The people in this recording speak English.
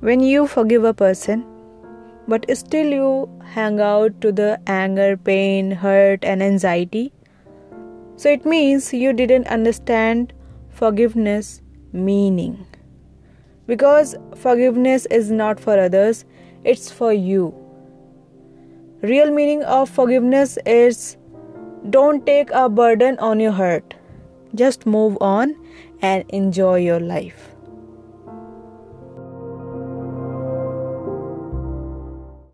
When you forgive a person, but still you hang out to the anger, pain, hurt, and anxiety, so it means you didn't understand forgiveness meaning. Because forgiveness is not for others, it's for you. Real meaning of forgiveness is don't take a burden on your heart. Just move on and enjoy your life.